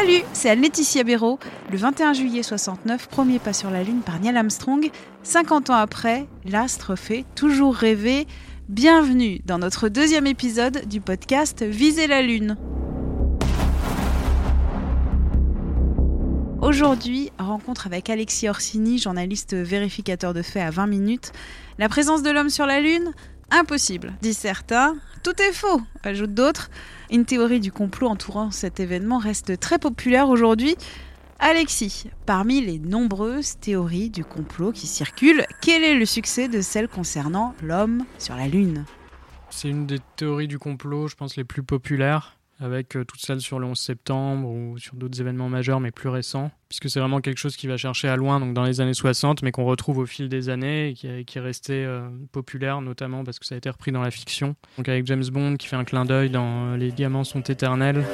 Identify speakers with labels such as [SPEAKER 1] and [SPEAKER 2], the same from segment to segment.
[SPEAKER 1] Salut, c'est Laetitia Béraud. Le 21 juillet 69, premier pas sur la Lune par Neil Armstrong. 50 ans après, l'astre fait toujours rêver. Bienvenue dans notre deuxième épisode du podcast Viser la Lune. Aujourd'hui, rencontre avec Alexis Orsini, journaliste vérificateur de faits à 20 minutes. La présence de l'homme sur la Lune Impossible, disent certains. Tout est faux, ajoutent d'autres. Une théorie du complot entourant cet événement reste très populaire aujourd'hui. Alexis, parmi les nombreuses théories du complot qui circulent, quel est le succès de celle concernant l'homme sur la Lune?
[SPEAKER 2] C'est une des théories du complot, je pense, les plus populaires, avec euh, toutes celles sur le 11 septembre ou sur d'autres événements majeurs, mais plus récents, puisque c'est vraiment quelque chose qui va chercher à loin, donc dans les années 60, mais qu'on retrouve au fil des années et qui, est- qui est resté euh, populaire, notamment parce que ça a été repris dans la fiction. Donc avec James Bond qui fait un clin d'œil dans euh, Les diamants sont éternels.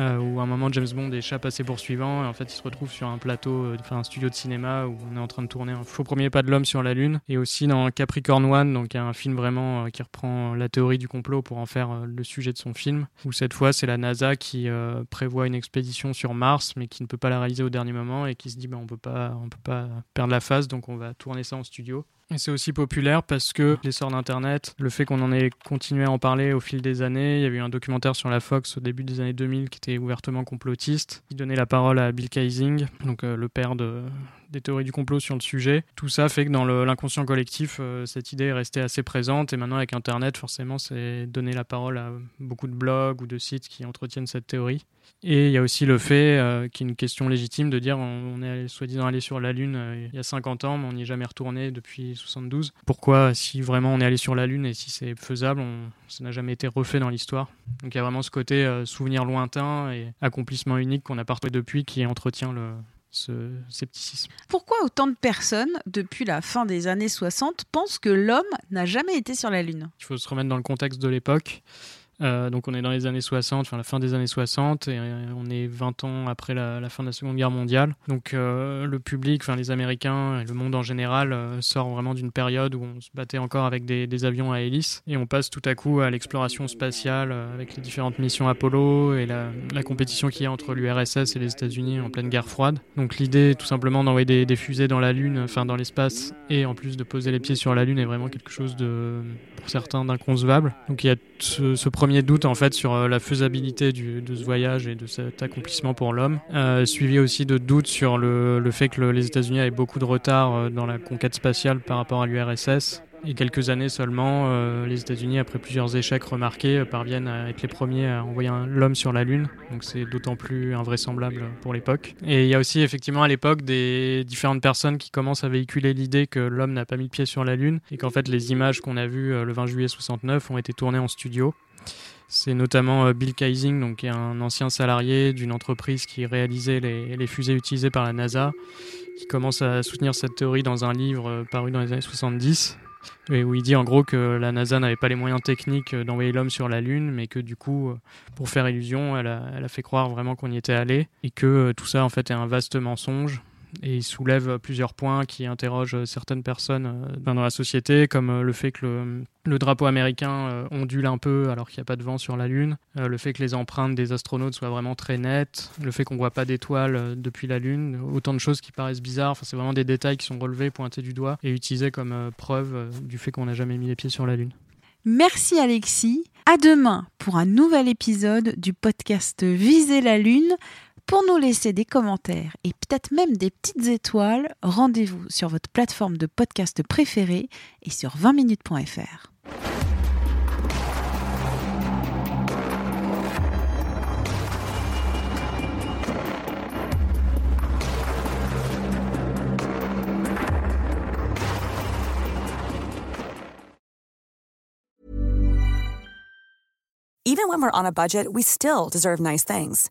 [SPEAKER 2] Euh, où à un moment James Bond échappe à ses poursuivants et en fait il se retrouve sur un plateau, euh, enfin un studio de cinéma où on est en train de tourner un faux premier pas de l'homme sur la lune et aussi dans Capricorn One, donc un film vraiment euh, qui reprend la théorie du complot pour en faire euh, le sujet de son film, où cette fois c'est la NASA qui euh, prévoit une expédition sur Mars mais qui ne peut pas la réaliser au dernier moment et qui se dit bah, on peut pas on peut pas perdre la face donc on va tourner ça en studio. Et c'est aussi populaire parce que l'essor d'Internet, le fait qu'on en ait continué à en parler au fil des années, il y a eu un documentaire sur la Fox au début des années 2000 qui était ouvertement complotiste, qui donnait la parole à Bill Kaysing, donc euh, le père de, des théories du complot sur le sujet. Tout ça fait que dans l'inconscient collectif, euh, cette idée est restée assez présente et maintenant avec Internet, forcément, c'est donner la parole à beaucoup de blogs ou de sites qui entretiennent cette théorie. Et il y a aussi le fait, euh, qui est une question légitime, de dire on, est soi-disant allé sur la Lune euh, il y a 50 ans, mais on n'y est jamais retourné depuis 72. Pourquoi, si vraiment on est allé sur la Lune et si c'est faisable, ça n'a jamais été refait dans l'histoire? Donc il y a vraiment ce côté souvenir lointain et accomplissement unique qu'on a pas retrouvé depuis qui entretient le, ce scepticisme.
[SPEAKER 1] Pourquoi autant de personnes, depuis la fin des années 60, pensent que l'homme n'a jamais été sur la Lune?
[SPEAKER 2] Il faut se remettre dans le contexte de l'époque. Euh, donc on est dans les années 60, enfin la fin des années 60, et euh, on est 20 ans après la, fin de la Seconde Guerre mondiale. Donc euh, le public, enfin les Américains et le monde en général sort vraiment d'une période où on se battait encore avec des, avions à hélice, et on passe tout à coup à l'exploration spatiale avec les différentes missions Apollo et la, compétition qu'il y a entre l'URSS et les États-Unis en pleine guerre froide. Donc l'idée tout simplement d'envoyer des, fusées dans la Lune, enfin dans l'espace, et en plus de poser les pieds sur la Lune est vraiment quelque chose de, pour certains, d'inconcevable. Donc il y a ce premier doute en fait sur euh, la faisabilité de ce voyage et de cet accomplissement pour l'homme, euh, suivi aussi de doutes sur le, fait que le- les États-Unis avaient beaucoup de retard euh, dans la conquête spatiale par rapport à l'URSS. Et quelques années seulement, les États-Unis, après plusieurs échecs remarqués, parviennent à être les premiers à envoyer l'homme sur la Lune. Donc c'est d'autant plus invraisemblable pour l'époque. Et il y a aussi effectivement à l'époque des différentes personnes qui commencent à véhiculer l'idée que l'homme n'a pas mis pied sur la Lune et qu'en fait les images qu'on a vues le 20 juillet 69 ont été tournées en studio. C'est notamment euh, Bill Kaysing, donc un ancien salarié d'une entreprise qui réalisait les, fusées utilisées par la NASA, qui commence à soutenir cette théorie dans un livre euh, paru dans les années 70, et où il dit en gros que la NASA n'avait pas les moyens techniques euh, d'envoyer l'homme sur la Lune, mais que du coup, pour faire illusion, elle a, elle a fait croire vraiment qu'on y était allé, et que tout ça en fait est un vaste mensonge. Et il soulève plusieurs points qui interrogent certaines personnes euh, dans la société, comme euh, le fait que le, drapeau américain euh, ondule un peu alors qu'il n'y a pas de vent sur la Lune, le fait que les empreintes des astronautes soient vraiment très nettes, le fait qu'on voit pas d'étoiles depuis la Lune, autant de choses qui paraissent bizarres. Enfin, c'est vraiment des détails qui sont relevés, pointés du doigt et utilisés comme preuve du fait qu'on n'a jamais mis les pieds sur la Lune.
[SPEAKER 1] Merci Alexis. À demain pour un nouvel épisode du podcast Viser la Lune. Pour nous laisser des commentaires et peut-être même des petites étoiles, rendez-vous sur votre plateforme de podcast préférée et sur 20minutes.fr.
[SPEAKER 3] Even when we're on a budget, we still deserve nice things.